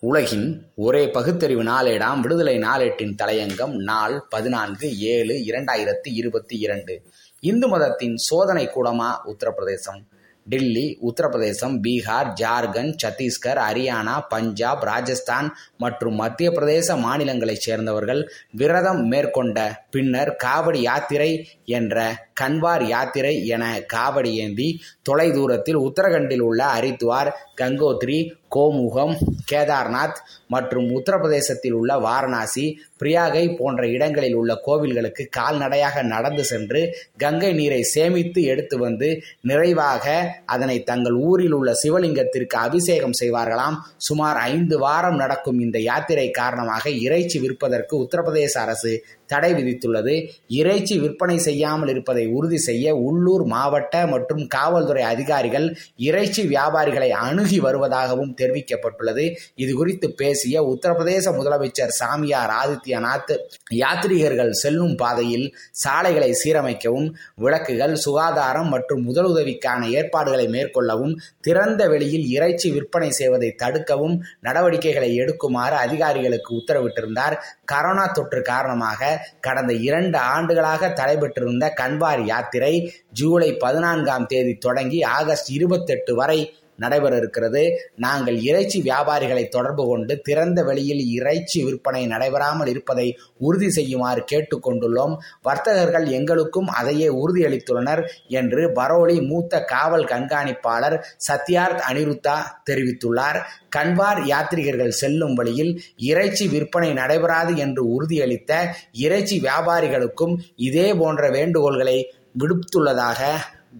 உலகின் ஒரே பகுத்தறிவு நாளேடாம் விடுதலை நாளேட்டின் தலையங்கம் நாள் பதினான்கு ஏழு இரண்டாயிரத்தி இருபத்தி இரண்டு. இந்து மதத்தின் சோதனை கூடமா உத்தரப்பிரதேசம்? டெல்லி உத்தரப்பிரதேசம் பீகார் ஜார்க்கண்ட் சத்தீஸ்கர் ஹரியானா பஞ்சாப் ராஜஸ்தான் மற்றும் மத்திய பிரதேச மாநிலங்களைச் சேர்ந்தவர்கள் விரதம் மேற்கொண்ட பின்னர் காவடி யாத்திரை என்ற கன்வார் யாத்திரை என காவடி ஏந்தி தொலைதூரத்தில் உத்தரகண்டில் உள்ள ஹரித்வார் கங்கோத்ரி கோமுகம் கேதார்நாத் மற்றும் உத்தரப்பிரதேசத்தில் உள்ள வாரணாசி பிரியாகை போன்ற இடங்களில் உள்ள கோவில்களுக்கு கால்நடையாக நடந்து சென்று கங்கை நீரை சேமித்து எடுத்து வந்து நிறைவாக அதனை தங்கள் ஊரில் உள்ள சிவலிங்கத்திற்கு அபிஷேகம் செய்வார்களாம். சுமார் ஐந்து வாரம் நடக்கும் இந்த யாத்திரை காரணமாக இறைச்சி விற்பதற்கு உத்தரப்பிரதேச அரசு தடை விதித்துள்ளது. இறைச்சி விற்பனை செய்யாமல் இருப்பதை உறுதி செய்ய உள்ளூர் மாவட்ட மற்றும் காவல்துறை அதிகாரிகள் இறைச்சி வியாபாரிகளை அணுகி வருவதாகவும் தெரிவிக்கப்பட்டுள்ளது. இது குறித்து பேசிய உத்தரப்பிரதேச முதலமைச்சர் சாமியார் ஆதித்யநாத் யாத்ரீகர்கள் செல்லும் பாதையில் சாலைகளை சீரமைக்கவும் விளக்குகள் சுகாதாரம் மற்றும் முதலுதவிக்கான ஏற்பாடுகளை மேற்கொள்ளவும் திறந்த வெளியில் இறைச்சி விற்பனை செய்வதை தடுக்கவும் நடவடிக்கைகளை எடுக்குமாறு அதிகாரிகளுக்கு உத்தரவிட்டிருந்தார். கரோனா தொற்று காரணமாக கடந்த இரண்டு ஆண்டுகளாக தடைபெற்றிருந்த கன்வார் யாத்திரை ஜூலை பதினான்காம் தேதி தொடங்கி ஆகஸ்ட் இருபத்தெட்டு வரை நடைபெற இருக்கிறது. நாங்கள் இறைச்சி வியாபாரிகளை தொடர்பு கொண்டு திறந்த வெளியில் இறைச்சி விற்பனை நடைபெறாமல் இருப்பதை உறுதி செய்யுமாறு கேட்டுக்கொண்டுள்ளோம். வர்த்தகர்கள் எங்களுக்கும் அதையே உறுதியளித்துள்ளனர் என்று பரோலி மூத்த காவல் கண்காணிப்பாளர் சத்யார்த் அனிருத்தா தெரிவித்துள்ளார். கன்வார் யாத்ரிகர்கள் செல்லும் வழியில் இறைச்சி விற்பனை நடைபெறாது என்று உறுதியளித்த இறைச்சி வியாபாரிகளுக்கும் இதே போன்ற வேண்டுகோள்களை விடுத்துள்ளதாக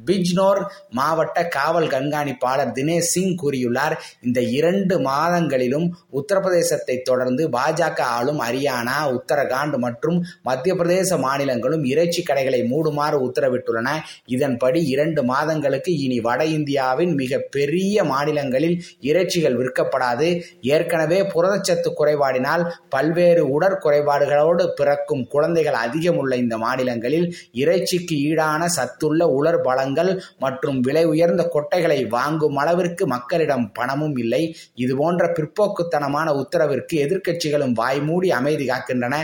பிஜ்னோர் மாவட்ட காவல் கண்காணிப்பாளர் தினேஷ் சிங் கூறியுள்ளார் இந்த இரண்டு மாதங்களிலும் உத்தரப்பிரதேசத்தை தொடர்ந்து பாஜக ஆளும் ஹரியானா உத்தரகாண்ட் மற்றும் மத்திய பிரதேச மாநிலங்களும் இறைச்சி கடைகளை மூடுமாறு உத்தரவிட்டுள்ளன. இதன்படி இரண்டு மாதங்களுக்கு இனி வட இந்தியாவின் மிக பெரிய மாநிலங்களில் இறைச்சிகள் விற்கப்படாது. ஏற்கனவே புரதச்சத்து குறைபாடினால் பல்வேறு உடற்குறைபாடுகளோடு பிறக்கும் குழந்தைகள் அதிகம் உள்ள இந்த மாநிலங்களில் இறைச்சிக்கு ஈடான சத்துள்ள உலர் பல பழங்கள் மற்றும் விலை உயர்ந்த கொட்டைகளை வாங்கும் அளவிற்கு மக்களிடம் பணமும் இல்லை. இதுபோன்ற பிற்போக்குத்தனமான உத்தரவிற்கு எதிர்க்கட்சிகளும் வாய்மூடி அமைதி காக்கின்றன.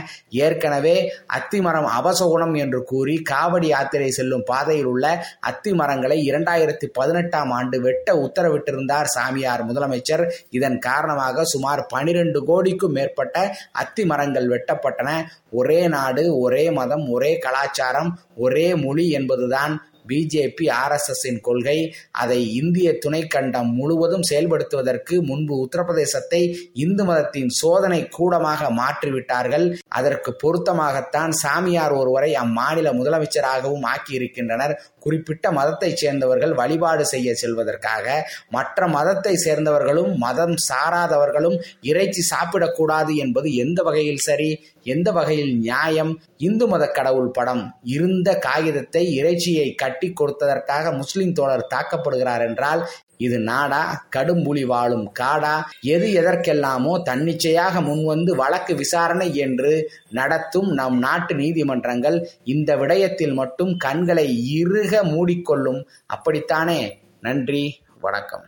ஏற்கனவே அத்திமரம் அபசகுணம் என்று கூறி காவடி யாத்திரை செல்லும் பாதையில் உள்ள அத்தி மரங்களை இரண்டாயிரத்தி பதினெட்டாம் ஆண்டு வெட்ட உத்தரவிட்டிருந்தார் சாமியார் முதலமைச்சர். இதன் காரணமாக சுமார் பனிரெண்டு கோடிக்கும் மேற்பட்ட அத்தி மரங்கள் வெட்டப்பட்டன. ஒரே நாடு ஒரே மதம் ஒரே கலாச்சாரம் ஒரே மொழி என்பதுதான் பிஜேபி ஆர்எஸ்எஸ்ஸின் கொள்கை அதை இந்திய துணைக்கண்டம் முழுவதும் செயல்படுத்துவதற்கு முன்பு உத்தரப்பிரதேசத்தை இந்து மதத்தின் சோதனை கூடமாக மாற்றிவிட்டார்கள். அதற்கு பொருத்தமாகத்தான் சாமியார் ஒருவரை அம்மாநில முதலமைச்சராகவும் ஆக்கியிருக்கின்றனர். குறிப்பிட்ட மதத்தைச் சேர்ந்தவர்கள் வழிபாடு செய்ய செல்வதற்காக மற்ற மதத்தை சேர்ந்தவர்களும் மதம் சாராதவர்களும் இறைச்சி சாப்பிடக்கூடாது என்பது எந்த வகையில் சரி? எந்த வகையில் நியாயம்? இந்து மத கடவுள் படம் இருந்த காகிதத்தை இறைச்சியை கட்டி கொடுத்ததற்காக முஸ்லிம் தோழர் தாக்கப்படுகிறார் என்றால் இது நாடா? கடும்புலி வாழும் காடா? எது எதற்கெல்லாமோ தன்னிச்சையாக முன்வந்து வழக்கு விசாரணை என்று நடத்தும் நம் நாட்டு நீதிமன்றங்கள் இந்த விடயத்தில் மட்டும் கண்களை இறுக மூடிக்கொள்ளும். அப்படித்தானே? நன்றி வணக்கம்.